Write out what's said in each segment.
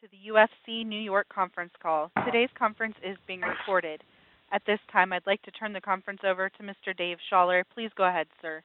to the UFC New York conference call. Today's conference is being recorded. At this time, I'd like to turn the conference over to Mr. Dave Sholler. Please go ahead, sir.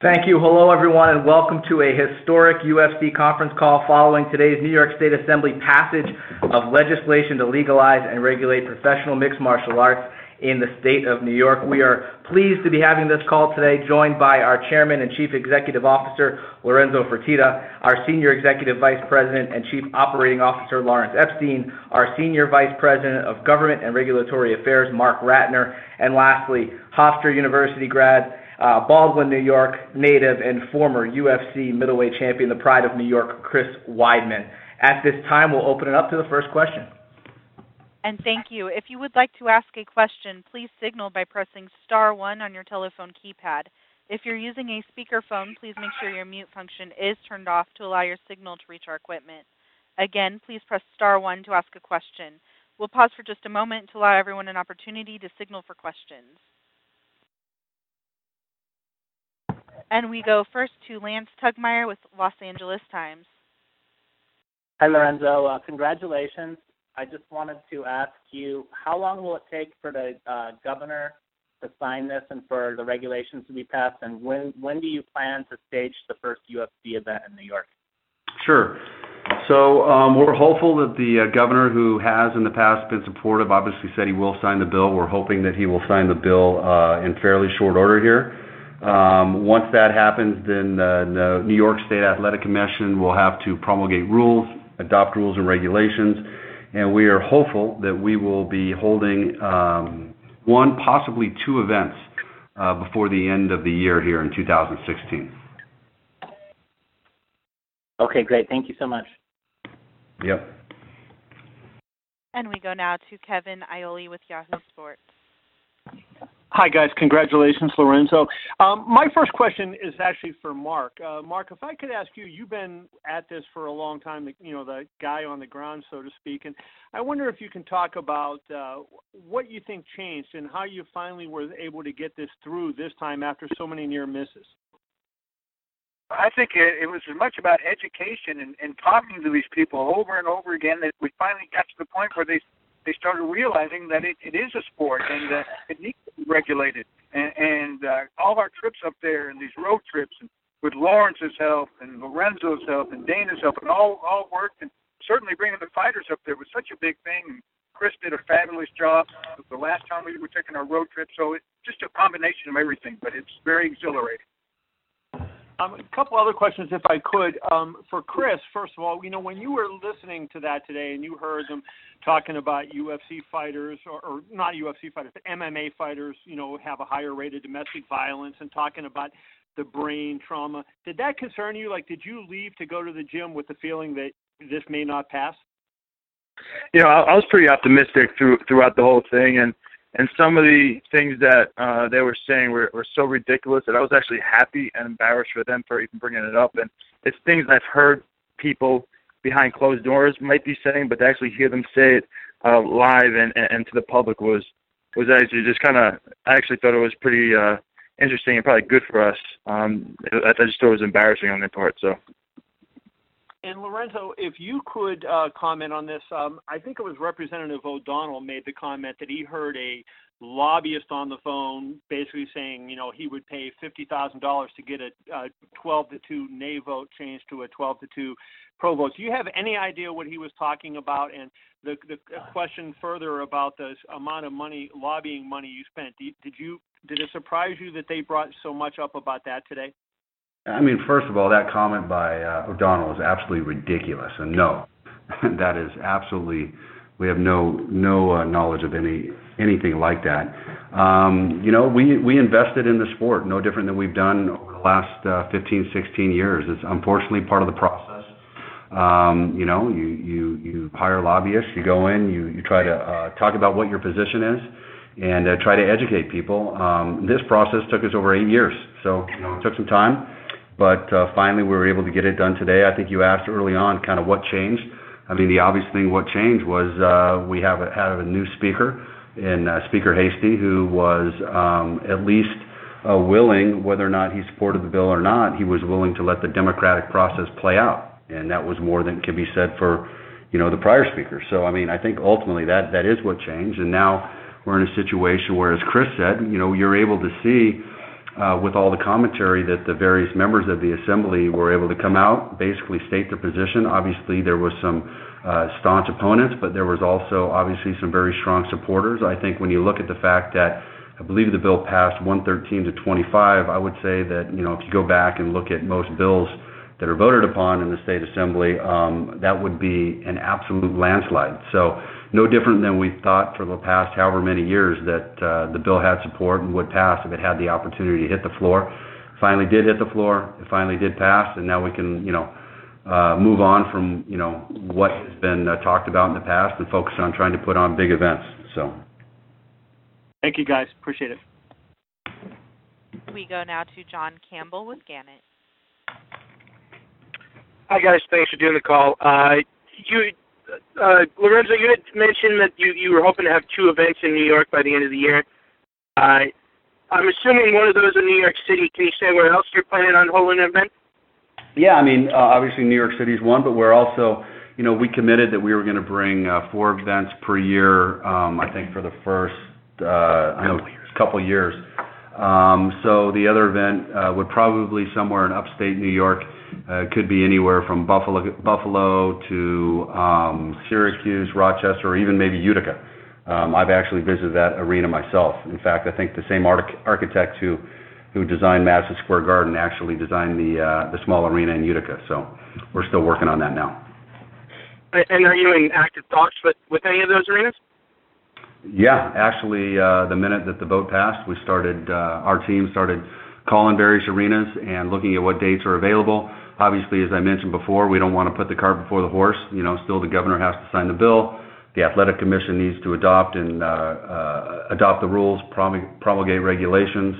Thank you. Hello, everyone, and welcome to a historic UFC conference call following today's New York State Assembly passage of legislation to legalize and regulate professional mixed martial arts in the state of New York. We are pleased to be having this call today, joined by our Chairman and Chief Executive Officer, Lorenzo Fertitta, our Senior Executive Vice President and Chief Operating Officer, Lawrence Epstein, our Senior Vice President of Government and Regulatory Affairs, Mark Ratner, and lastly, Hofstra University grad, uh, Baldwin, New York native, and former UFC middleweight champion, the pride of New York, Chris Weidman. At this time, we'll open it up to the first question. And thank you. If you would like to ask a question, please signal by pressing star one on your telephone keypad. If you're using a speakerphone, please make sure your mute function is turned off to allow your signal to reach our equipment. Again, please press star one to ask a question. We'll pause for just a moment to allow everyone an opportunity to signal for questions. And we go first to Lance Pugmire with Los Angeles Times. Hi, Lorenzo. Uh, congratulations. I just wanted to ask you, how long will it take for the uh, governor to sign this and for the regulations to be passed, and when when do you plan to stage the first UFC event in New York? Sure. So um, we're hopeful that the uh, governor, who has in the past been supportive, obviously said he will sign the bill. We're hoping that he will sign the bill uh, in fairly short order here. Um, once that happens, then uh, the New York State Athletic Commission will have to promulgate rules, adopt rules and regulations and we are hopeful that we will be holding um, one, possibly two events uh, before the end of the year here in 2016. Okay, great. Thank you so much. Yep. And we go now to Kevin Iole with Yahoo Sports. Hi, guys. Congratulations, Lorenzo. Um, my first question is actually for Mark. Uh, Mark, if I could ask you, you've been at this for a long time, you know, the guy on the ground, so to speak, and I wonder if you can talk about uh, what you think changed and how you finally were able to get this through this time after so many near misses. I think it, it was as much about education and, and talking to these people over and over again that we finally got to the point where they they started realizing that it, it is a sport and uh, it needs regulated. And, and uh, all our trips up there and these road trips, and with Lawrence's help and Lorenzo's help and Dana's help, and all all worked. And certainly bringing the fighters up there was such a big thing. And Chris did a fabulous job the last time we were taking our road trip. So it's just a combination of everything, but it's very exhilarating. Um, a couple other questions, if I could. Um, for Chris, first of all, you know, when you were listening to that today and you heard them talking about UFC fighters, or, or not UFC fighters, but MMA fighters, you know, have a higher rate of domestic violence and talking about the brain trauma, did that concern you? Like, did you leave to go to the gym with the feeling that this may not pass? You know, I, I was pretty optimistic through throughout the whole thing, and and some of the things that uh, they were saying were, were so ridiculous that I was actually happy and embarrassed for them for even bringing it up. And it's things I've heard people behind closed doors might be saying, but to actually hear them say it uh, live and, and, and to the public was was actually just kind of. I actually thought it was pretty uh, interesting and probably good for us. Um, I, I just thought it was embarrassing on their part. So. And Lorenzo, if you could uh, comment on this, um, I think it was Representative O'Donnell made the comment that he heard a lobbyist on the phone basically saying, you know, he would pay fifty thousand dollars to get a, a twelve to two nay vote changed to a twelve to two pro vote. Do you have any idea what he was talking about? And the the question further about the amount of money, lobbying money you spent. Did you did it surprise you that they brought so much up about that today? I mean, first of all, that comment by uh, O'Donnell is absolutely ridiculous, and no, that is absolutely. We have no no uh, knowledge of any anything like that. Um, you know, we invested in the sport, no different than we've done over the last uh, 15, 16 years. It's unfortunately part of the process. Um, you know, you hire lobbyists, you go in, you you try to talk about what your position is, and try to educate people. Um, this process took us over eight years, so you know, it took some time finally we were able to get it done today. I think you asked early on kind of what changed. I mean, the obvious thing what changed was uh, we have a, a new speaker in uh, Speaker Heastie who was um, at least uh, willing, whether or not he supported the bill or not, he was willing to let the democratic process play out, and that was more than can be said for you know, the prior speaker. So, I mean, I think ultimately that is what changed, and now we're in a situation where, as Chris said, you know, you're able to see uh, with all the commentary that the various members of the assembly were able to come out, basically state their position. Obviously, there was some uh, staunch opponents, but there was also obviously some very strong supporters. I think when you look at the fact that I believe the bill passed 113 to 25, I would say that you know if you go back and look at most bills that are voted upon in the state assembly, um, that would be an absolute landslide. So no different than we thought for the past however many years that uh, the bill had support and would pass if it had the opportunity to hit the floor. Finally did hit the floor. It finally did pass, and now we can, you know, uh, move on from, you know, what has been uh, talked about in the past and focus on trying to put on big events. So. Thank you, guys. Appreciate it. We go now to John Campbell with Gannett. Hi, guys. Thanks for doing the call. Uh, you, uh, Lorenzo, you had mentioned that you, you were hoping to have two events in New York by the end of the year. Uh, I'm assuming one of those in New York City. Can you say where else you're planning on holding an event? Yeah, I mean, uh, obviously New York City is one, but we're also, you know, we committed that we were going to bring uh, four events per year. Um, I think for the first, uh, I know, couple years. Um, so the other event uh, would probably somewhere in upstate New York. Uh, it could be anywhere from Buffalo, Buffalo to um, Syracuse, Rochester, or even maybe Utica. Um, I've actually visited that arena myself. In fact, I think the same arch- architect who who designed Madison Square Garden actually designed the uh, the small arena in Utica. So we're still working on that now. And are you in active talks with with any of those arenas? Yeah, actually, uh, the minute that the vote passed, we started uh, our team started calling various arenas and looking at what dates are available. Obviously, as I mentioned before, we don't want to put the cart before the horse. You know, still the governor has to sign the bill. The athletic commission needs to adopt and uh, uh, adopt the rules, promulgate regulations.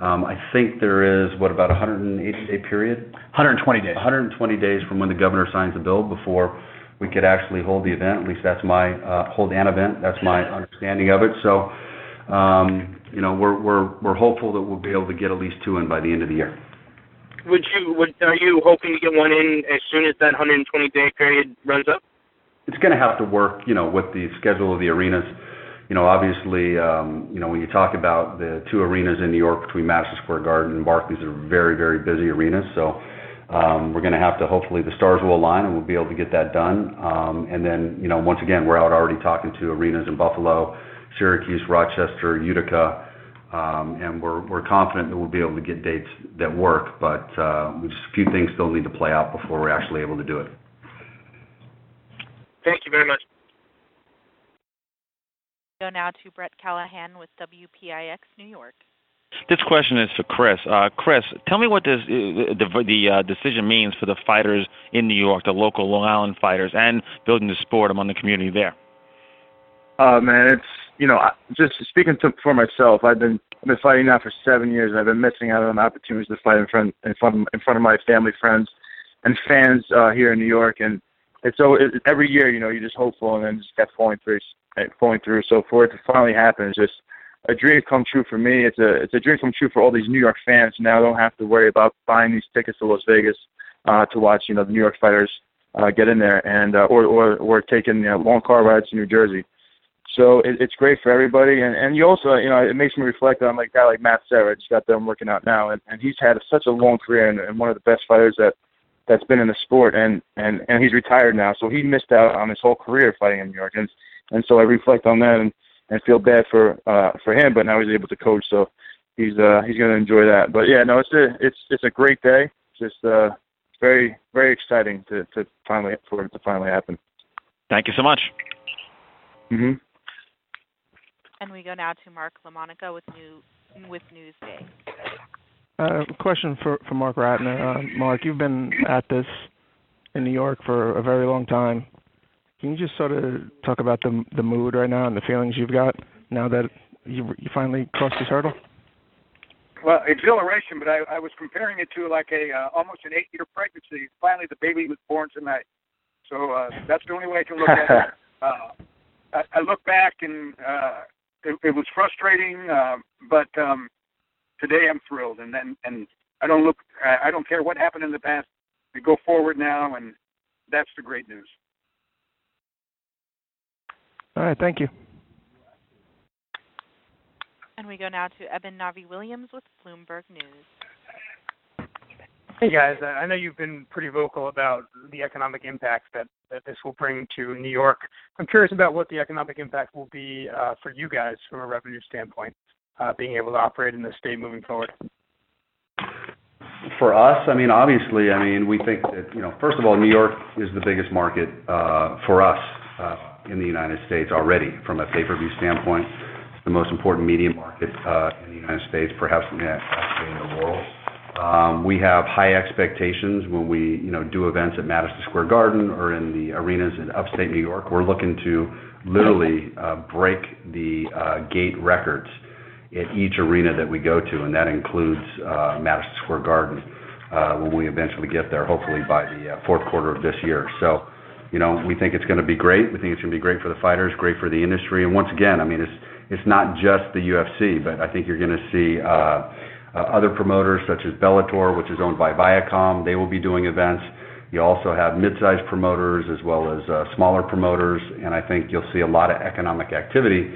Um, I think there is what about a 180 day period? 120 days. 120 days from when the governor signs the bill before we could actually hold the event. At least that's my uh, hold an event. That's my understanding of it. So um, you know, we're we're we're hopeful that we'll be able to get at least two in by the end of the year. Would you would are you hoping to get one in as soon as that 120 day period runs up? It's going to have to work, you know, with the schedule of the arenas. You know, obviously, um, you know, when you talk about the two arenas in New York between Madison Square Garden and Barclays, are very, very busy arenas. So um, we're going to have to hopefully the stars will align and we'll be able to get that done. Um, and then, you know, once again, we're out already talking to arenas in Buffalo, Syracuse, Rochester, Utica, um, and we're we're confident that we'll be able to get dates that work. But uh, just a few things still need to play out before we're actually able to do it. Thank you very much. Go now to Brett Callahan with WPIX New York. This question is for Chris. Uh, Chris, tell me what this, uh, the, the uh, decision means for the fighters in New York, the local Long Island fighters, and building the sport among the community there. Uh, man, it's you know, just speaking to, for myself, I've been I've been fighting now for seven years, I've been missing out on opportunities to fight in front in front of, in front of my family, friends, and fans uh, here in New York. And it's so it, every year, you know, you're just hopeful, and then just kept falling through, falling through. So for it to finally happen is just a dream come true for me. It's a it's a dream come true for all these New York fans. Now I don't have to worry about buying these tickets to Las Vegas uh, to watch, you know, the New York fighters uh, get in there, and uh, or or or taking you know, long car rides to New Jersey. So it, it's great for everybody, and and you also, you know, it makes me reflect on like a guy like Matt Serra. Just got done working out now, and, and he's had such a long career and, and one of the best fighters that that's been in the sport, and and and he's retired now, so he missed out on his whole career fighting in New York, and and so I reflect on that and and feel bad for uh for him, but now he's able to coach, so he's uh he's going to enjoy that. But yeah, no, it's a it's it's a great day. Just uh very very exciting to to finally for it to finally happen. Thank you so much. Mhm. And we go now to Mark LaMonica with New with Newsday. Uh, question for for Mark Ratner. Uh, Mark, you've been at this in New York for a very long time. Can you just sort of talk about the the mood right now and the feelings you've got now that you you finally crossed this hurdle? Well, exhilaration, but I, I was comparing it to like a uh, almost an eight-year pregnancy. Finally, the baby was born tonight, so uh, that's the only way I can look at it. Uh, I, I look back and uh, it, it was frustrating, uh, but um, today I'm thrilled, and then and I don't look, I, I don't care what happened in the past. We go forward now, and that's the great news. All right, thank you. And we go now to Eben Novy-Williams with Bloomberg News. Hey guys, I know you've been pretty vocal about the economic impact that, that this will bring to New York. I'm curious about what the economic impact will be uh, for you guys from a revenue standpoint, uh, being able to operate in the state moving forward. For us, I mean, obviously, I mean, we think that, you know, first of all, New York is the biggest market uh, for us uh, in the United States already from a pay-per-view standpoint. It's the most important media market uh, in the United States, perhaps in the, in the world. Um, we have high expectations when we, you know, do events at Madison Square Garden or in the arenas in upstate New York. We're looking to literally uh, break the uh, gate records at each arena that we go to, and that includes uh, Madison Square Garden uh, when we eventually get there, hopefully by the fourth quarter of this year. So, you know, we think it's going to be great. We think it's going to be great for the fighters, great for the industry, and once again, I mean, it's it's not just the UFC, but I think you're going to see. Uh, other promoters such as Bellator, which is owned by Viacom, they will be doing events. You also have mid-sized promoters as well as uh, smaller promoters, and I think you'll see a lot of economic activity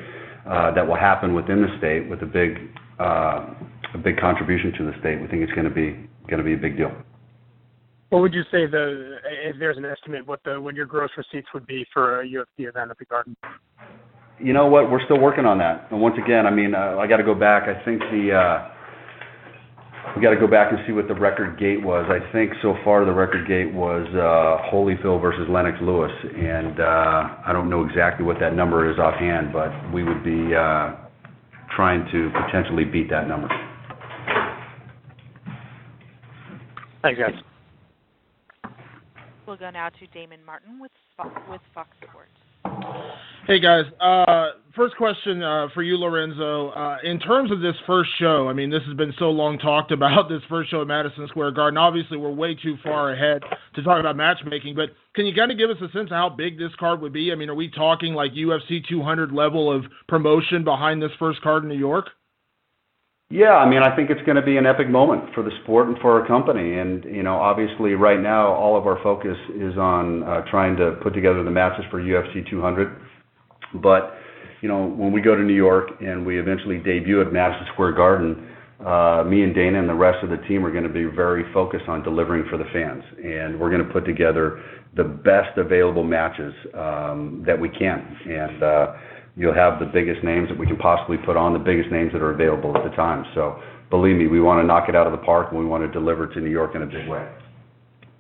uh, that will happen within the state with a big uh, a big contribution to the state. We think it's going to be going to be a big deal. What would you say the if there's an estimate what the what your gross receipts would be for a UFC event at the Garden? You know what? We're still working on that. And once again, I mean, I got to go back. I think the uh, we got to go back and see what the record gate was. I think so far the record gate was uh, Holyfield versus Lennox Lewis, and uh, I don't know exactly what that number is offhand, but we would be uh, trying to potentially beat that number. Thanks, guys. We'll go now to Damon Martin with with Fox Sports. Hey guys, uh, first question uh, for you, Lorenzo. Uh, in terms of this first show, I mean, this has been so long talked about. This first show at Madison Square Garden. Obviously, we're way too far ahead to talk about matchmaking, but can you kind of give us a sense of how big this card would be? I mean, are we talking like UFC 200 level of promotion behind this first card in New York? Yeah, I mean, I think it's going to be an epic moment for the sport and for our company. And you know, obviously, right now, all of our focus is on uh, trying to put together the matches for UFC 200. But you know, when we go to New York and we eventually debut at Madison Square Garden, uh, me and Dana and the rest of the team are going to be very focused on delivering for the fans, and we're going to put together the best available matches um, that we can. And uh, you'll have the biggest names that we can possibly put on, the biggest names that are available at the time. So believe me, we want to knock it out of the park and we want to deliver to New York in a big way.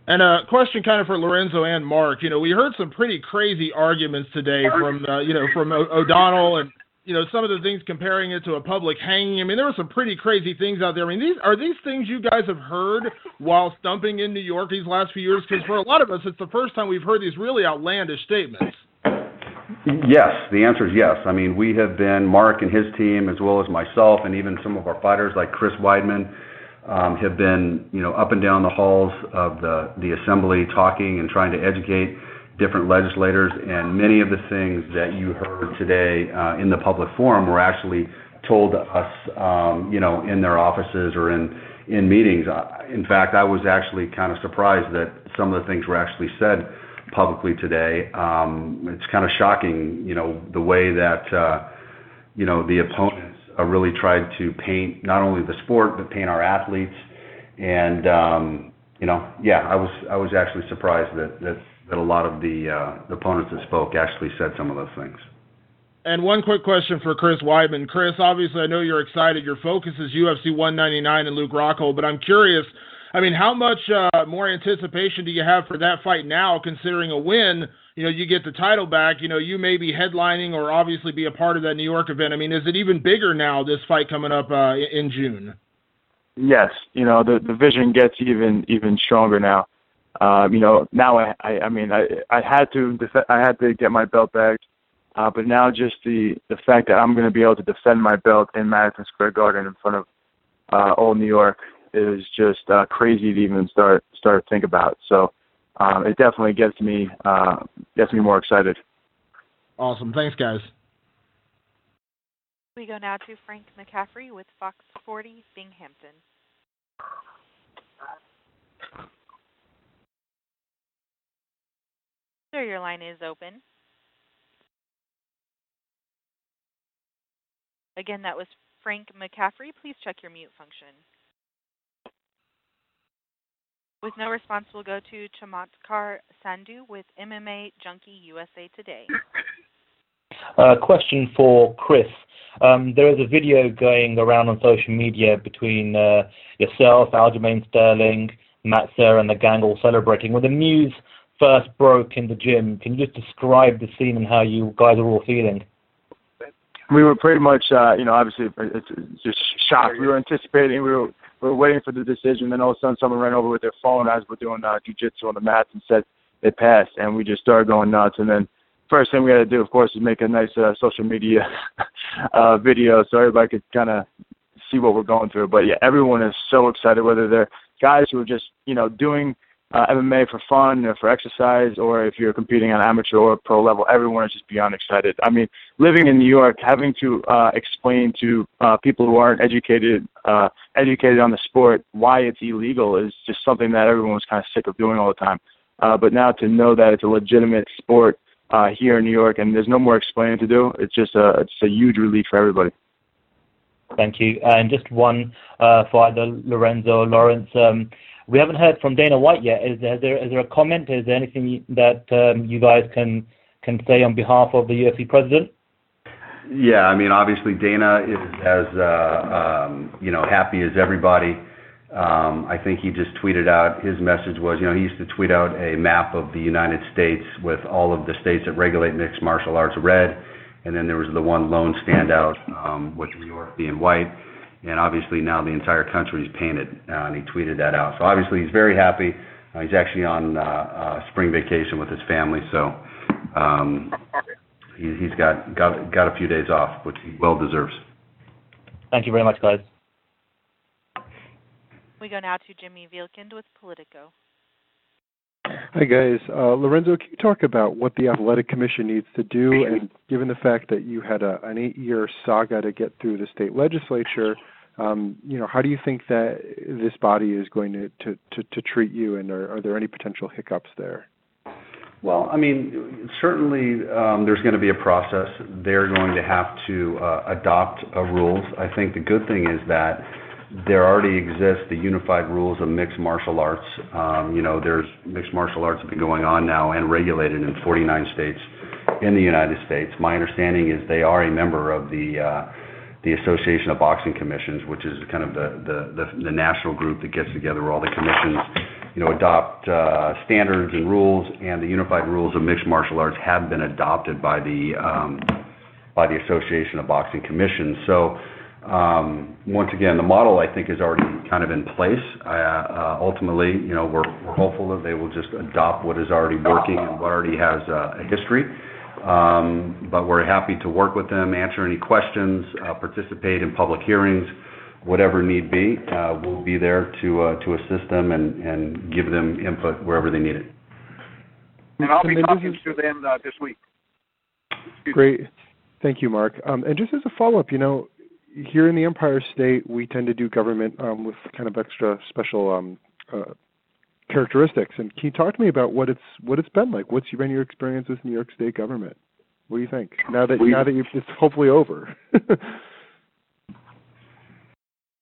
And a question kind of for Lorenzo and Mark. You know, we heard some pretty crazy arguments today from, uh, you know, from o- O'Donnell and, you know, some of the things comparing it to a public hanging. I mean, there were some pretty crazy things out there. I mean, these are these things you guys have heard while stumping in New York these last few years? Because for a lot of us, it's the first time we've heard these really outlandish statements. Yes, the answer is yes. I mean, we have been, Mark and his team, as well as myself, and even some of our fighters like Chris Weidman, have been, you know, up and down the halls of the, the assembly talking and trying to educate different legislators. And many of the things that you heard today uh, in the public forum were actually told to us, um, you know, in their offices or in, in meetings. Uh, in fact, I was actually kind of surprised that some of the things were actually said publicly today. Um, it's kind of shocking, you know, the way that, uh, you know, the opponents really tried to paint not only the sport but paint our athletes. And um, you know, yeah, I was I was actually surprised that that, a lot of the, uh, the opponents that spoke actually said some of those things. And one quick question for Chris Weidman. Chris, obviously, I know you're excited. Your focus is UFC 199 and Luke Rockhold, but I'm curious I mean, how much uh, more anticipation do you have for that fight now, considering a win? You know, you get the title back. You know, you may be headlining or obviously be a part of that New York event. I mean, is it even bigger now? This fight coming up uh, in June. Yes, you know the the vision gets even even stronger now. Um, you know, now I, I I mean I I had to def- I had to get my belt back, uh, but now just the the fact that I'm going to be able to defend my belt in Madison Square Garden in front of uh, all New York is just uh, crazy to even start start to think about. So um, it definitely gets me uh, gets me more excited. Awesome, thanks, guys. We go now to Frank McCaffrey with Fox 40 Binghamton. Sir, your line is open. Again, that was Frank McCaffrey. Please check your mute function. With no response, we'll go to Chamatkar Sandhu with MMA Junkie USA Today. Uh, question for Chris. Um, there is a video going around on social media between uh, yourself, Aljamain Sterling, Matt Serra, and the gang all celebrating. When the news first broke in the gym, can you just describe the scene and how you guys are all feeling? We were pretty much, uh, you know, obviously it's, it's just shocked. We were anticipating, we were we were waiting for the decision. Then all of a sudden, someone ran over with their phone as we're doing uh, jujitsu on the mats and said they passed, and we just started going nuts. And then first thing we had to do, of course, is make a nice uh, social media uh, video so everybody could kind of see what we're going through. But yeah, everyone is so excited, whether they're guys who are just you know doing uh, MMA for fun or for exercise, or if you're competing on amateur or pro level, everyone is just beyond excited. I mean, living in New York, having to uh, explain to uh, people who aren't educated uh, educated on the sport why it's illegal is just something that everyone was kind of sick of doing all the time. Uh, but now to know that it's a legitimate sport uh, here in New York, and there's no more explaining to do, it's just a it's a huge relief for everybody. Thank you. And just one uh, for either Lorenzo or Lawrence. Um, we haven't heard from Dana White yet. Is there, is there, is there a comment? Is there anything that um, you guys can can say on behalf of the UFC president? Yeah, I mean, obviously Dana is as uh, um, you know happy as everybody. Um, I think he just tweeted out his message was, you know, he used to tweet out a map of the United States with all of the states that regulate mixed martial arts red, and then there was the one lone standout um, with New York being white and obviously now the entire country is painted, uh, and he tweeted that out. So obviously he's very happy. Uh, he's actually on uh, uh, spring vacation with his family, so um, he, he's got, got got a few days off, which he well deserves. Thank you very much, guys. We go now to Jimmy Vielkind with Politico. Hi, guys. Uh, Lorenzo, can you talk about what the Athletic Commission needs to do? And given the fact that you had a, an eight year saga to get through the state legislature, um, you know, how do you think that this body is going to, to, to, to treat you, and are, are there any potential hiccups there? Well, I mean, certainly um, there's going to be a process. They're going to have to uh, adopt uh, rules. I think the good thing is that there already exists the unified rules of mixed martial arts. Um, you know, there's mixed martial arts have been going on now and regulated in 49 states in the United States. My understanding is they are a member of the uh, the Association of Boxing Commissions, which is kind of the, national group that gets together where all the commissions, you know, adopt uh, standards and rules, and the unified rules of mixed martial arts have been adopted by the um, Association of Boxing Commissions. So um, once again, the model I think is already kind of in place. Uh, ultimately, you know, we're, we're hopeful that they will just adopt what is already working and what already has uh, a history. Um, but we're happy to work with them, answer any questions, uh, participate in public hearings, whatever need be. Uh, we'll be there to uh, to assist them and, and give them input wherever they need it. And I'll be talking to them uh, this week. Great. Thank you, Mark. Um, and just as a follow-up, you know, here in the Empire State, we tend to do government um, with kind of extra special um, uh, characteristics. And can you talk to me about what it's what it's been like? What's been your experience with New York State government? What do you think now that now that you've, it's hopefully over?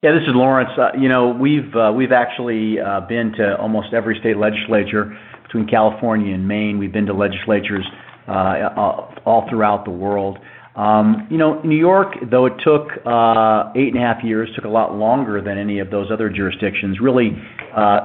Yeah, this is Lawrence. Uh, you know, we've uh, we've actually uh, been to almost every state legislature between California and Maine. We've been to legislatures uh, all throughout the world. Um, you know, New York, though it took uh, eight and a half years, took a lot longer than any of those other jurisdictions. Really,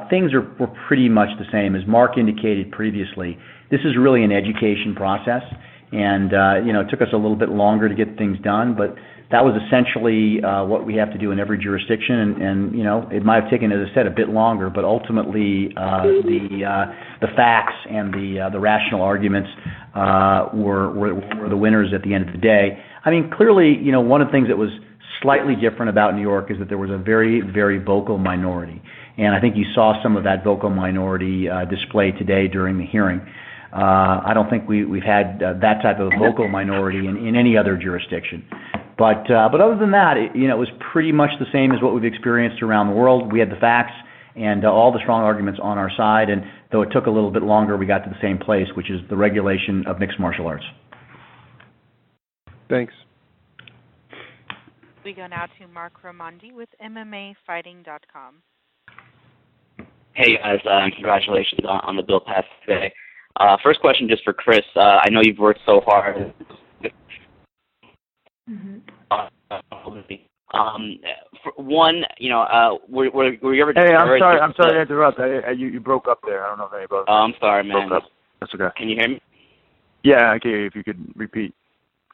things are were pretty much the same as Mark indicated previously. This is really an education process, and uh, you know, it took us a little bit longer to get things done, but that was essentially uh, what we have to do in every jurisdiction. And, you know, it might have taken, as I said, a bit longer, but ultimately uh, the uh, the facts and the uh, the rational arguments uh, were the winners at the end of the day. I mean, clearly, you know, one of the things that was slightly different about New York is that there was a very very vocal minority, and I think you saw some of that vocal minority uh, display today during the hearing. Uh, I don't think we, we've had uh, that type of vocal minority in, in any other jurisdiction. But uh, but other than that, it, you know, it was pretty much the same as what we've experienced around the world. We had the facts and uh, all the strong arguments on our side, and though it took a little bit longer, we got to the same place, which is the regulation of mixed martial arts. Thanks. We go now to Marc Raimondi with MMAfighting.com. Hey guys, uh, congratulations on, on the bill passed today. Uh, first question just for Chris. Uh, I know you've worked so hard. Mm-hmm. Um, one, you know, uh, were, were, were you ever Hey, I'm sorry. I'm sorry to interrupt. I, I, you, you broke up there. I don't know if anybody. Oh, I'm sorry, man. Broke up. That's okay. Can you hear me? Yeah, I can if you could repeat.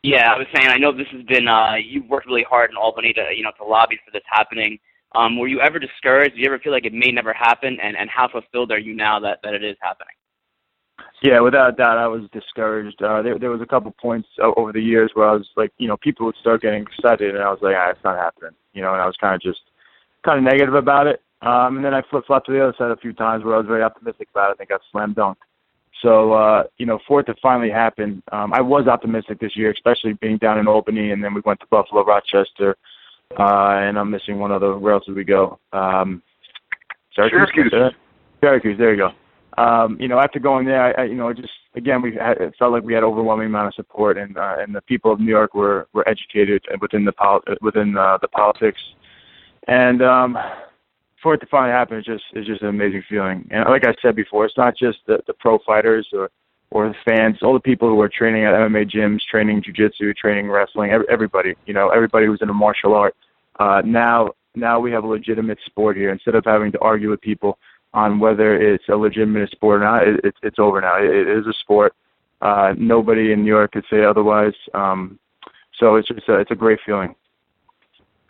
Yeah, I was saying I know this has been uh you've worked really hard in Albany to you know to lobby for this happening. Um, were you ever discouraged? Do you ever feel like it may never happen? And and how fulfilled are you now that that it is happening? Yeah, without a doubt, I was discouraged. Uh, there, there was a couple points over the years where I was like, you know, people would start getting excited, and I was like, ah, it's not happening, you know, and I was kind of just kind of negative about it. Um, and then I flip flopped to the other side a few times where I was very optimistic about it. I think I slam dunked. So, uh, you know, for it to finally happen, um, I was optimistic this year, especially being down in Albany, and then we went to Buffalo, Rochester, uh, and I'm missing one other. Where else did we go? Um, Syracuse. Syracuse. Syracuse. There you go. Um, you know, after going there, I, I you know, just again, we had, it felt like we had overwhelming amount of support, and uh, and the people of New York were were educated within the pol- within uh, the politics, and um, for it to finally happen, it's just it's just an amazing feeling. And like I said before, it's not just the the pro fighters or or the fans, all the people who are training at MMA gyms, training jujitsu, training wrestling, everybody, you know, everybody who's in a martial art. Uh, now, now we have a legitimate sport here. Instead of having to argue with people on whether it's a legitimate sport or not, it, it's it's over now. It, it is a sport. Uh, nobody in New York could say otherwise. Um, so it's just a, it's a great feeling.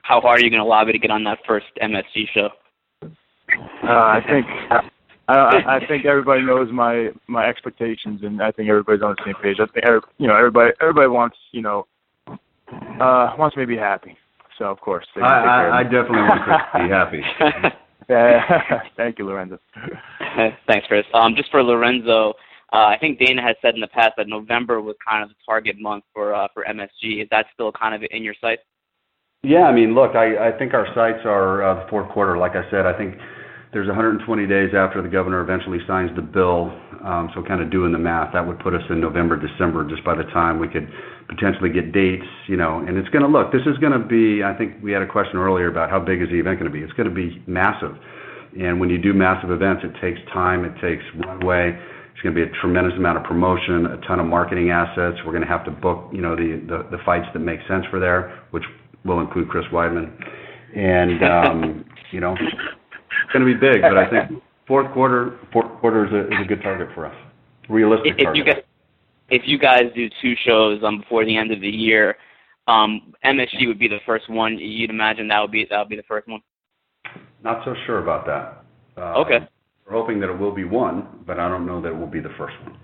How hard are you going to lobby to get on that first MSG show? Uh, I think I, I I think everybody knows my my expectations, and I think everybody's on the same page. I think every, you know everybody everybody wants you know uh, wants me to be happy. So of course, they I, take care of I, I definitely want Chris to be happy. Yeah. Thank you, Lorenzo. Thanks, Chris. Um, just for Lorenzo, uh, I think Dana has said in the past that November was kind of the target month for uh, for MSG. Is that still kind of in your sights? Yeah, I mean, look, I, I think our sights are uh, the fourth quarter. Like I said, I think there's 120 days after the governor eventually signs the bill. Um, so, kind of doing the math, that would put us in November, December, just by the time we could potentially get dates. You know, and it's going to look. This is going to be. I think we had a question earlier about how big is the event going to be. It's going to be massive. And when you do massive events, it takes time. It takes runway. It's going to be a tremendous amount of promotion, a ton of marketing assets. We're going to have to book, you know, the the, the fights that make sense for there, which will include Chris Weidman. And um, you know, going to be big. But I think fourth quarter, fourth quarter is a, is a good target for us. Realistic If, if you guys if you guys do two shows um before the end of the year, um MSG would be the first one. You'd imagine that would be that would be the first one. Not so sure about that. Uh, Okay. We're hoping that it will be one, but I don't know that it will be the first one.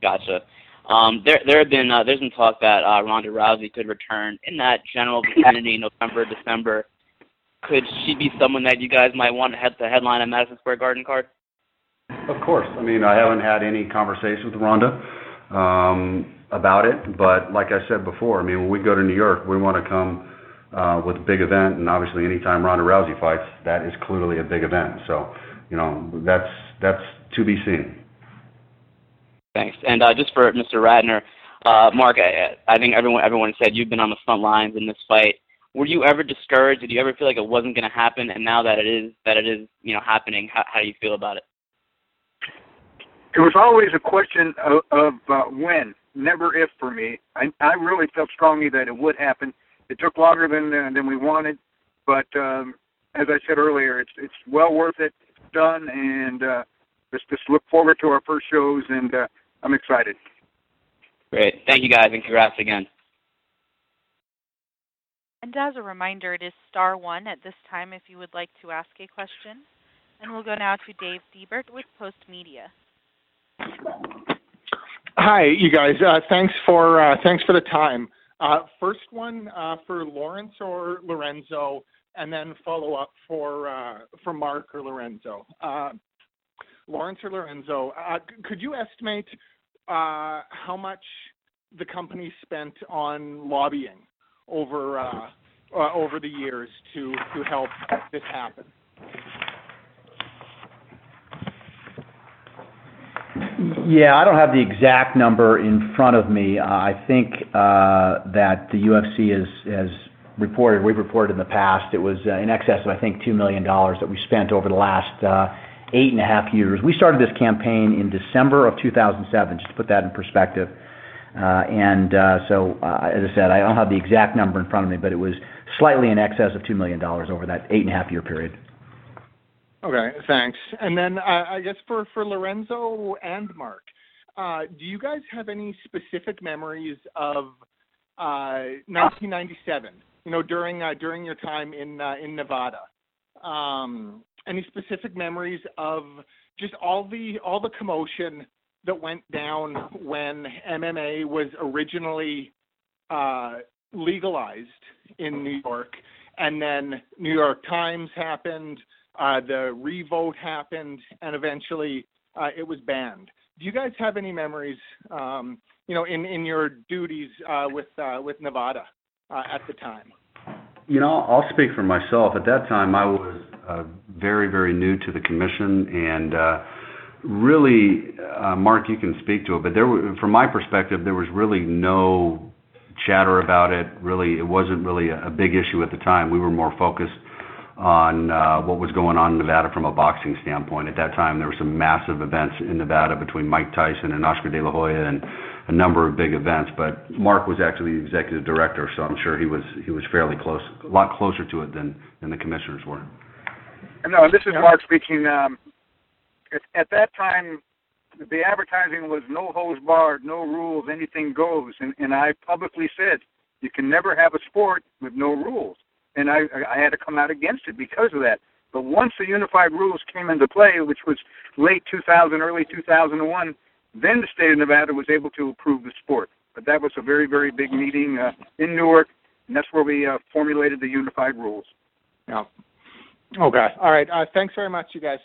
Gotcha. Um, there, there have been uh, there's been talk that uh, Ronda Rousey could return in that general vicinity, November, December. Could she be someone that you guys might want to head to headline a Madison Square Garden card? Of course. I mean, I haven't had any conversation with Ronda um, about it, but like I said before, I mean, when we go to New York, we want to come uh, with a big event, and obviously, anytime Ronda Rousey fights, that is clearly a big event. So, you know, that's that's to be seen. Thanks. And uh, just for Mr. Ratner, uh, Mark, I, I think everyone everyone said you've been on the front lines in this fight. Were you ever discouraged? Did you ever feel like it wasn't going to happen? And now that it is that it is you know happening, how, how do you feel about it? It was always a question of, of uh, when, never if for me. I, I really felt strongly that it would happen. It took longer than uh, than we wanted, but um, as I said earlier, it's it's well worth it. It's done, and uh, just just look forward to our first shows, and uh, I'm excited. Great. Thank you guys, and congrats again. And as a reminder, it is star one at this time if you would like to ask a question. And we'll go now to Dave Siebert with Post Media. Hi, you guys. Uh, thanks for uh, thanks for the time. Uh, first one uh, for Lawrence or Lorenzo, and then follow up for uh, for Mark or Lorenzo. Uh, Lawrence or Lorenzo, could you estimate how much the company spent on lobbying over uh, uh, over the years to to help this happen? Yeah, I don't have the exact number in front of me. Uh, I think uh, that the UFC has has reported, we've reported in the past, it was uh, in excess of, I think, $2 million that we spent over the last uh, eight and a half years. We started this campaign in December of 2007, just to put that in perspective. Uh, and uh, so, uh, as I said, I don't have the exact number in front of me, but it was slightly in excess of $2 million over that eight and a half year period. Okay, thanks. And then I guess for, Lorenzo and Mark, do you guys have any specific memories of uh, 1997? You know, during your time in Nevada, um, any specific memories of just all the commotion that went down when MMA was originally uh, legalized in New York, and then New York Times happened, uh, the revote happened, and eventually uh, it was banned. Do you guys have any memories, um, you know, in, in your duties uh, with uh, with Nevada uh, at the time? You know, I'll speak for myself. At that time, I was uh, very, very new to the commission, and really, uh, Mark, you can speak to it. But there, from my perspective, there was really no chatter about it. Really, it wasn't really a, big issue at the time. We were more focused on uh, what was going on in Nevada from a boxing standpoint. At that time, there were some massive events in Nevada between Mike Tyson and Oscar De La Hoya, and a number of big events. But Mark was actually the executive director, so I'm sure he was he was fairly close, a lot closer to it than than the commissioners were. No, this is Mark speaking. At, at that time, the advertising was no hose barred, no rules, anything goes, and, and I publicly said you can never have a sport with no rules and I I had to come out against it because of that. But once the unified rules came into play, which was late 2000, early 2001, then the state of Nevada was able to approve the sport. But that was a very, very big meeting uh, in Newark, and that's where we uh, formulated the unified rules. Yeah. Okay. All right. Uh, thanks very much, you guys.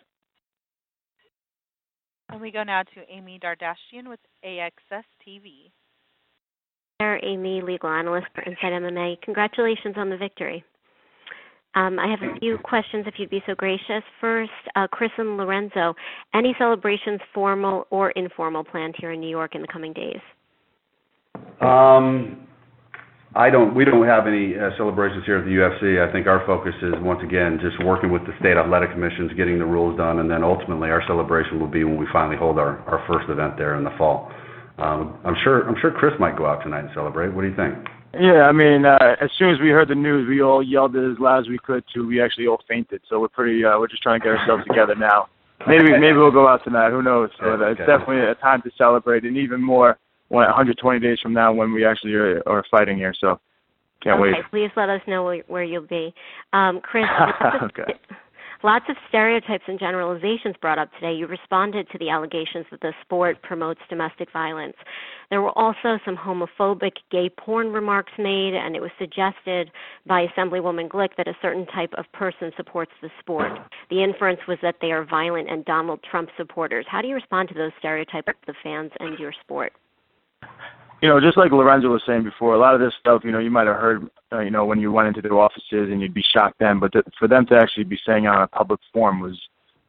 And we go now to Amy Dardashtian with AXS TV. There, Amy, legal analyst for Inside MMA. Congratulations on the victory. Um, I have a few questions, if you'd be so gracious. First, uh, Chris and Lorenzo, any celebrations, formal or informal, planned here in New York in the coming days? Um, I don't. I don't we don't have any uh, celebrations here at the UFC. I think our focus is once again just working with the state athletic commissions, getting the rules done, and then ultimately our celebration will be when we finally hold our, our first event there in the fall. Um, I'm sure. I'm sure Chris might go out tonight and celebrate. What do you think? Yeah, I mean, uh, as soon as we heard the news, we all yelled it as loud as we could. Too, we actually all fainted. So we're pretty. Uh, we're just trying to get ourselves together now. Maybe maybe we'll go out tonight. Who knows? But it's definitely a time to celebrate, and even more 120 days from now when we actually are, are fighting here. So can't okay, wait. please let us know where, where you'll be. Um, Chris, okay. Lots of stereotypes and generalizations brought up today. You responded to the allegations that the sport promotes domestic violence. There were also some homophobic gay porn remarks made, and it was suggested by Assemblywoman Glick that a certain type of person supports the sport. The inference was that they are violent and Donald Trump supporters. How do you respond to those stereotypes of the fans and your sport? You know, just like Lorenzo was saying before, a lot of this stuff, you know, you might have heard, uh, you know, when you went into their offices and you'd be shocked then, but th- for them to actually be saying on a public forum was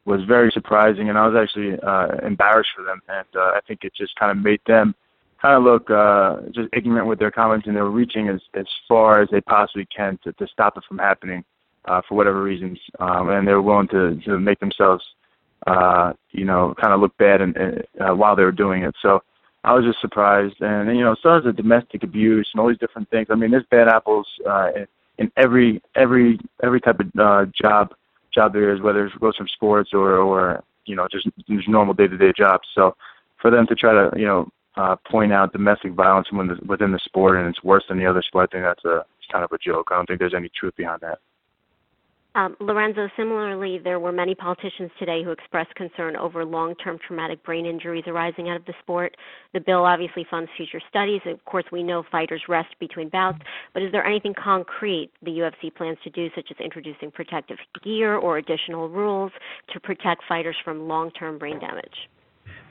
was very surprising, and I was actually uh, embarrassed for them, and uh, I think it just kind of made them kind of look uh, just ignorant with their comments, and they were reaching as as far as they possibly can to to stop it from happening uh, for whatever reasons, um, and they were willing to to make themselves, uh, you know, kind of look bad and uh, while they were doing it. So I was just surprised. And, you know, as far as the domestic abuse and all these different things, I mean, there's bad apples uh, in, in every every every type of uh, job job there is, whether it goes from sports or or you know just just normal day to day jobs. So for them to try to you know uh, point out domestic violence within the, within the sport and it's worse than the other sport, I think that's a it's kind of a joke. I don't think there's any truth behind that. Um, Lorenzo, similarly, there were many politicians today who expressed concern over long term traumatic brain injuries arising out of the sport. The bill obviously funds future studies. Of course, we know fighters rest between bouts, but is there anything concrete the UFC plans to do, such as introducing protective gear or additional rules to protect fighters from long term brain damage?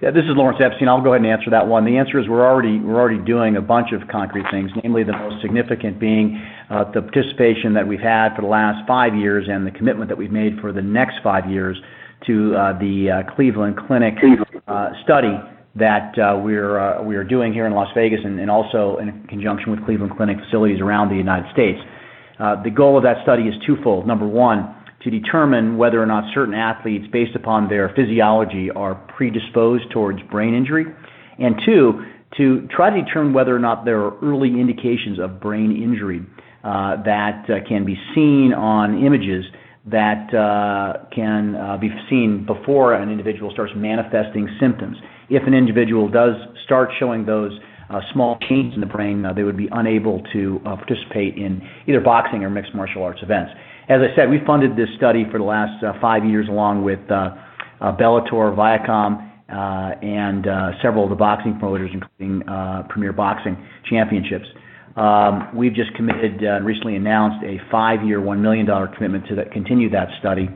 Yeah, this is Lawrence Epstein. I'll go ahead and answer that one. The answer is we're already we're already doing a bunch of concrete things, namely the most significant being uh, the participation that we've had for the last five years and the commitment that we've made for the next five years to uh, the uh, Cleveland Clinic study that we're we are doing here in Las Vegas and, also in conjunction with Cleveland Clinic facilities around the United States. The goal of that study is twofold. Number one, to determine whether or not certain athletes, based upon their physiology, are predisposed towards brain injury. And two, to try to determine whether or not there are early indications of brain injury uh, that uh, can be seen on images that uh, can uh, be seen before an individual starts manifesting symptoms. If an individual does start showing those small change in the brain, uh, they would be unable to uh, participate in either boxing or mixed martial arts events. As I said, we funded this study for the last uh, five years along with uh, uh, Bellator, Viacom, uh, and uh, several of the boxing promoters, including uh, Premier Boxing Championships. Um, we've just committed uh, and recently announced a five-year, $1 million commitment to continue that study.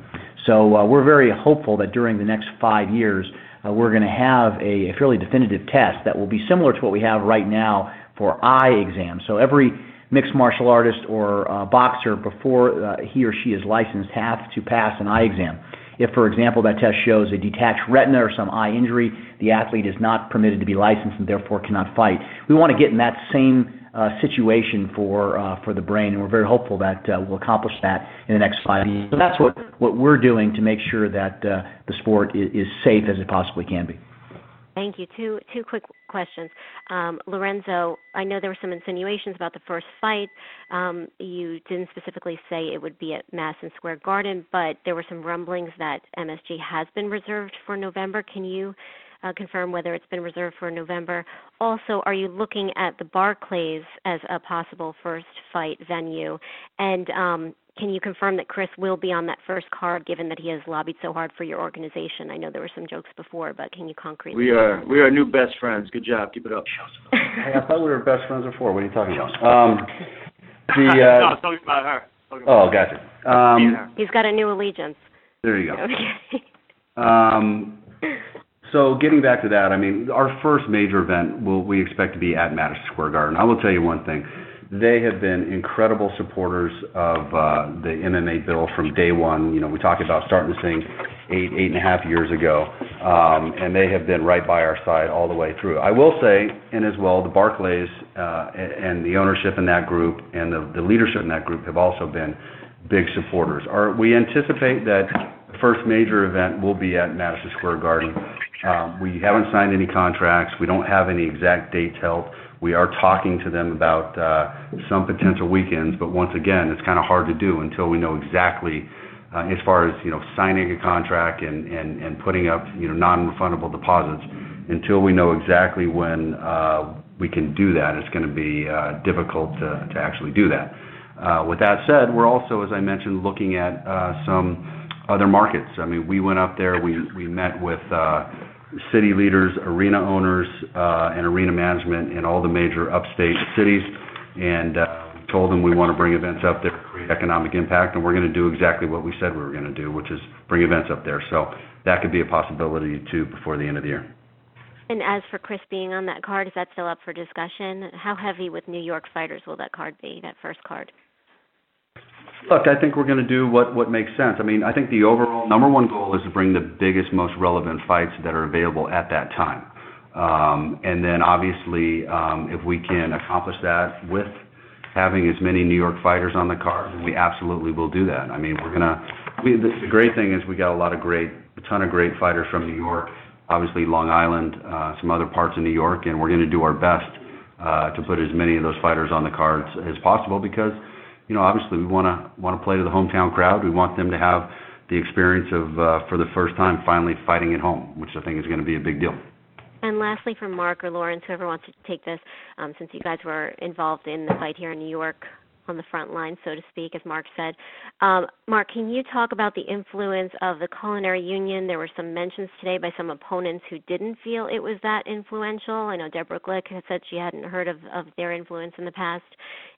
So uh, we're very hopeful that during the next five years, uh, we're going to have a, fairly definitive test that will be similar to what we have right now for eye exams. So every mixed martial artist or uh, boxer, before uh, he or she is licensed, have to pass an eye exam. If, for example, that test shows a detached retina or some eye injury, the athlete is not permitted to be licensed and therefore cannot fight. We want to get in that same uh, situation for uh, for the brain, and we're very hopeful that uh, we'll accomplish that in the next five years. So that's what we're doing to make sure that uh, the sport is, safe as it possibly can be. Thank you. Two two quick questions. Um, Lorenzo, I know there were some insinuations about the first fight. Um, you didn't specifically say it would be at Madison Square Garden, but there were some rumblings that MSG has been reserved for November. Can you uh, confirm whether it's been reserved for November. Also, are you looking at the Barclays as a possible first fight venue? And um, can you confirm that Chris will be on that first card, given that he has lobbied so hard for your organization? I know there were some jokes before, but can you concretely? We are we are new best friends. Good job. Keep it up. hey, I thought we were best friends before. What are you talking about? Um, the uh, no, I was talking about her. Talking oh, gotcha. Um, He's got a new allegiance. there you go. Okay. Um, so getting back to that, I mean, our first major event will we expect to be at Madison Square Garden. I will tell you one thing. They have been incredible supporters of uh, the MMA bill from day one. You know, we talked about starting this thing eight, eight and a half years ago, um, and they have been right by our side all the way through. I will say, and as well, the Barclays uh, and the ownership in that group and the, the leadership in that group have also been big supporters. We anticipate that the first major event will be at Madison Square Garden. Um, we haven't signed any contracts. We don't have any exact dates held. We are talking to them about uh, some potential weekends, but once again, it's kind of hard to do until we know exactly, uh, as far as you know, signing a contract and putting up you know non-refundable deposits. Until we know exactly when uh, we can do that, it's going to be difficult to, actually do that. With that said, we're also, as I mentioned, looking at some other markets. I mean, we went up there. We we met with. City leaders, arena owners, uh, and arena management in all the major upstate cities, and uh, told them we want to bring events up there, create economic impact, and we're going to do exactly what we said we were going to do, which is bring events up there. So that could be a possibility too before the end of the year. And as for Chris being on that card, is that still up for discussion? How heavy with New York fighters will that card be, that first card? Look, I think we're going to do what makes sense. I mean, I think the overall number one goal is to bring the biggest, most relevant fights that are available at that time. Um, and then obviously, um, if we can accomplish that with having as many New York fighters on the card, we absolutely will do that. I mean, we're. We, the, the great thing is we got a lot of great, a ton of great fighters from New York. Obviously, Long Island, uh, some other parts of New York, and we're going to do our best uh, to put as many of those fighters on the cards as possible because you know, obviously we want to want to play to the hometown crowd. We want them to have the experience of uh, for the first time finally fighting at home, which I think is going to be a big deal. And lastly, from Mark or Lawrence, whoever wants to take this, um, since you guys were involved in the fight here in New York, on the front line, so to speak, as Mark said. Um, Mark, can you talk about the influence of the Culinary Union? There were some mentions today by some opponents who didn't feel it was that influential. I know Deborah Glick had said she hadn't heard of, of their influence in the past.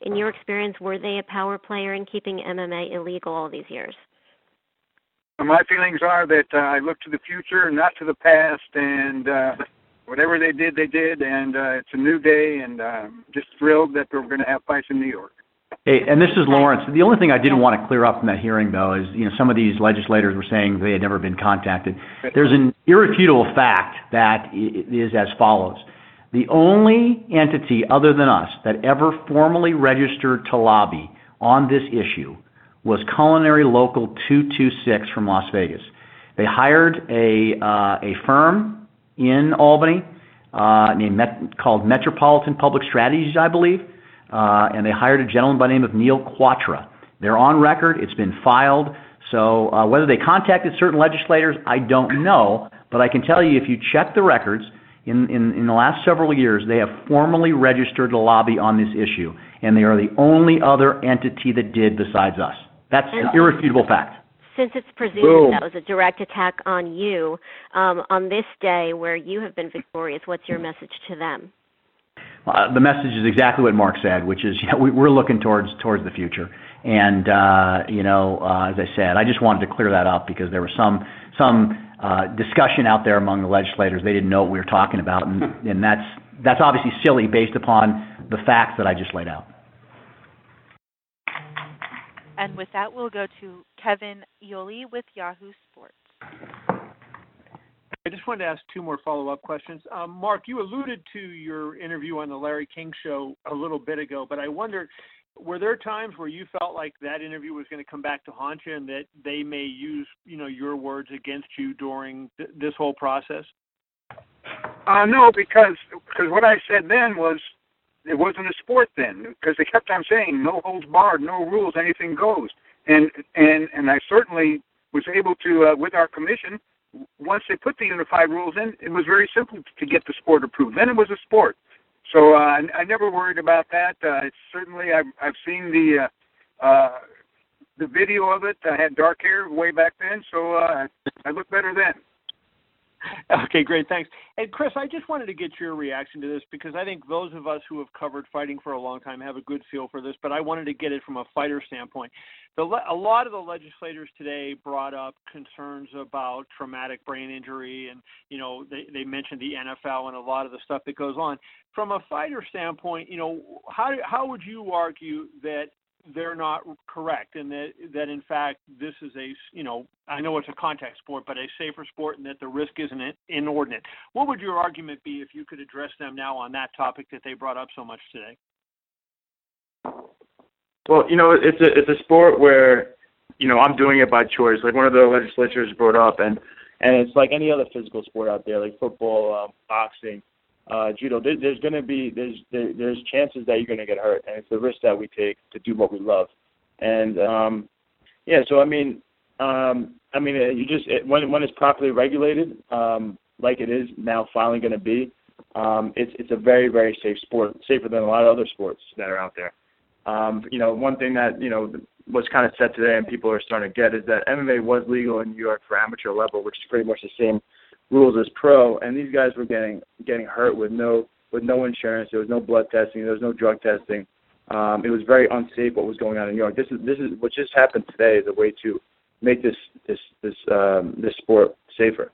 In your experience, were they a power player in keeping MMA illegal all these years? My feelings are that uh, I look to the future, not to the past, and uh, whatever they did, they did, and uh, it's a new day, and uh, just thrilled that we're going to have fights in New York. Hey, and this is Lawrence. The only thing I didn't want to clear up from that hearing, though, is you know some of these legislators were saying they had never been contacted. There's an irrefutable fact that is as follows: the only entity other than us that ever formally registered to lobby on this issue was Culinary Local 226 from Las Vegas. They hired a uh, a firm in Albany uh, named Met- called Metropolitan Public Strategies, I believe, and they hired a gentleman by the name of Neil Quatra. They're on record. It's been filed. So uh, whether they contacted certain legislators, I don't know. But I can tell you, if you check the records, in, in, in the last several years, they have formally registered a lobby on this issue, and they are the only other entity that did besides us. That's an irrefutable fact. Since it's presumed Boom. that was a direct attack on you, um, on this day where you have been victorious, what's your message to them? Uh, the message is exactly what Mark said, which is you know, we, we're looking towards towards the future. And uh, you know, uh, as I said, I just wanted to clear that up because there was some some uh, discussion out there among the legislators. They didn't know what we were talking about, and, and that's that's obviously silly based upon the facts that I just laid out. And with that, we'll go to Kevin Iole with Yahoo Sports. I just wanted to ask two more follow-up questions. Um, Mark, you alluded to your interview on the Larry King show a little bit ago, but I wonder, were there times where you felt like that interview was going to come back to haunt you, and that they may use, you know, your words against you during th- this whole process? Uh, no, because because what I said then was it wasn't a sport then because they kept on saying no holds barred, no rules, anything goes, and and and I certainly was able to uh, with our commission once they put the unified rules in, it was very simple to get the sport approved. Then it was a sport. So uh, I, I never worried about that. Uh, it's certainly I've I've seen the uh, uh, the video of it. I had dark hair way back then, so uh, I look better then. Okay, great, thanks. And Chris, I just wanted to get your reaction to this because I think those of us who have covered fighting for a long time have a good feel for this, but I wanted to get it from a fighter standpoint. The, a lot of the legislators today brought up concerns about traumatic brain injury, and you know they they mentioned the NFL and a lot of the stuff that goes on. From a fighter standpoint, you know how how would you argue that they're not correct and that that in fact this is a you know I know it's a contact sport but a safer sport and that the risk isn't inordinate. What would your argument be if you could address them now on that topic that they brought up so much today? Well, you know, it's a it's a sport where, you know, I'm doing it by choice. Like one of the legislators brought up, and and it's like any other physical sport out there, like football, um, boxing, uh, judo. There, there's going to be there's there, there's chances that you're going to get hurt, and it's the risk that we take to do what we love. And um, yeah, so I mean, um, I mean, uh, you just it, when when it's properly regulated, um, like it is now finally going to be, um, it's it's a very very safe sport, safer than a lot of other sports that are out there. Um, you know, one thing that you know was kind of said today, and people are starting to get, is that MMA was legal in New York for amateur level, which is pretty much the same rules as pro. And these guys were getting getting hurt with no with no insurance. There was no blood testing. There was no drug testing. Um, it was very unsafe what was going on in New York. This is this is what just happened today is a way to make this this this um, this sport safer.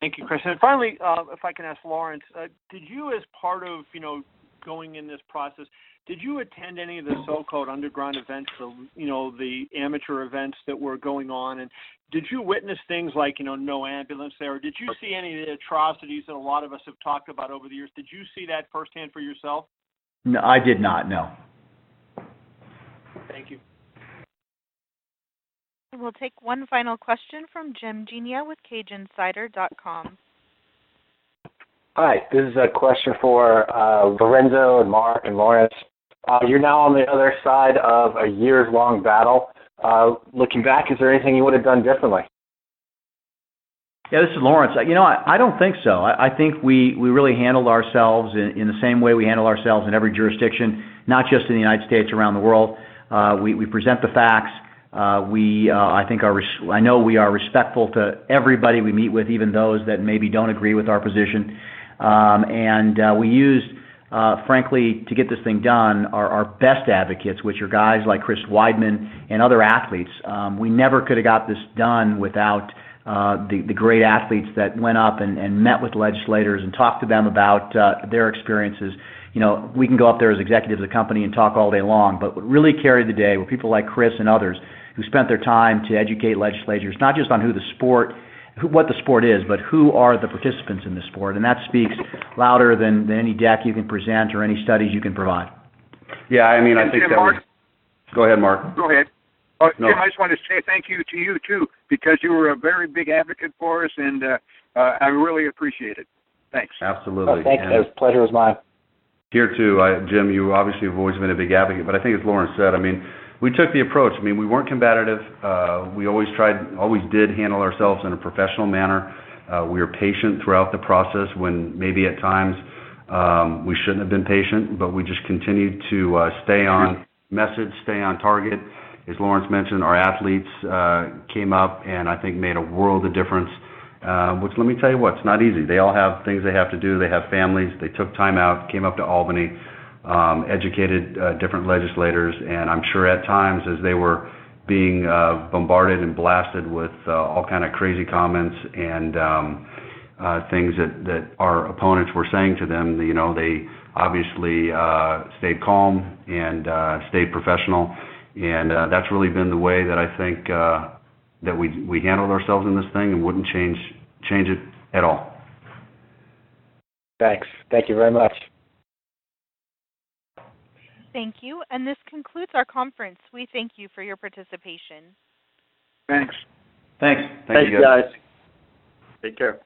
Thank you, Chris. And finally, uh, if I can ask Lawrence, uh, did you, as part of you know going in this process, did you attend any of the so-called underground events, the you know the amateur events that were going on, and did you witness things like you know no ambulance there? Or did you see any of the atrocities that a lot of us have talked about over the years? Did you see that firsthand for yourself? No, I did not. No. Thank you. We'll take one final question from Jim Genia with CageInsider.com. Hi, this is a question for uh, Lorenzo and Mark and Lawrence. Uh, you're now on the other side of a years long battle. Uh, looking back, is there anything you would have done differently? Yeah, this is Lawrence. You know, I, I don't think so. I, I think we, we really handled ourselves in, in the same way we handle ourselves in every jurisdiction, not just in the United States, around the world. Uh, we, we present the facts. Uh, we, uh, I think, are. Res- I know we are respectful to everybody we meet with, even those that maybe don't agree with our position. Um, and uh, we used, uh, frankly, to get this thing done, our, best advocates, which are guys like Chris Weidman and other athletes. Um, we never could have got this done without uh, the, great athletes that went up and, met with legislators and talked to them about their experiences. You know, we can go up there as executives of the company and talk all day long, but what really carried the day were people like Chris and others who spent their time to educate legislators, not just on who the sport what the sport is, but who are the participants in the sport, and that speaks louder than, than any deck you can present or any studies you can provide. Yeah, I mean, I think that Mark, was. Go ahead, Mark. Go ahead. Oh, No. Jim, I just want to say thank you to you too, because you were a very big advocate for us, and uh, uh, I really appreciate it. Thanks. Absolutely. Oh, thank you. The pleasure was mine. Here too, I, Jim, you obviously have always been a big advocate, but I think as Lauren said, I mean, we took the approach. I mean, we weren't combative. Uh, we always tried, always did handle ourselves in a professional manner. Uh, we were patient throughout the process when maybe at times um, we shouldn't have been patient, but we just continued to uh, stay on message, stay on target. As Lawrence mentioned, our athletes came up and I think made a world of difference. Uh, which let me tell you what, it's not easy. They all have things they have to do. They have families. They took time out, came up to Albany, um, educated uh, different legislators, and I'm sure at times as they were being uh, bombarded and blasted with uh, all kind of crazy comments and um, things that, our opponents were saying to them, you know, they obviously stayed calm and stayed professional, and that's really been the way that I think that we we handled ourselves in this thing and wouldn't change change it at all. Thanks. Thank you very much. Thank you. And this concludes our conference. We thank you for your participation. Thanks. Thanks. Thank you, guys. Take care.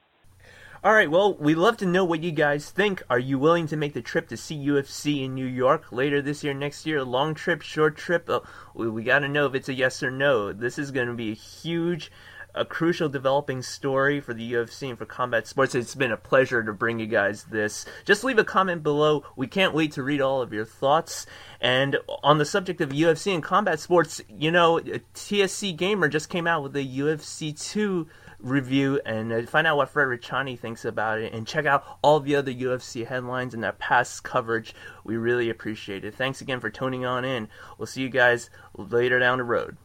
All right, well, we'd love to know what you guys think. Are you willing to make the trip to see UFC in New York later this year, next year? Long trip, short trip? Uh, we, we got to know if it's a yes or no. This is going to be a huge, a crucial developing story for the UFC and for combat sports. It's been a pleasure to bring you guys this. Just leave a comment below. We can't wait to read all of your thoughts. And on the subject of UFC and combat sports, you know, TSC Gamer just came out with a UFC 2 review and uh, find out what Fred Ricciani thinks about it and check out all the other UFC headlines and their past coverage. We really appreciate it. Thanks again for tuning on in. We'll see you guys later down the road.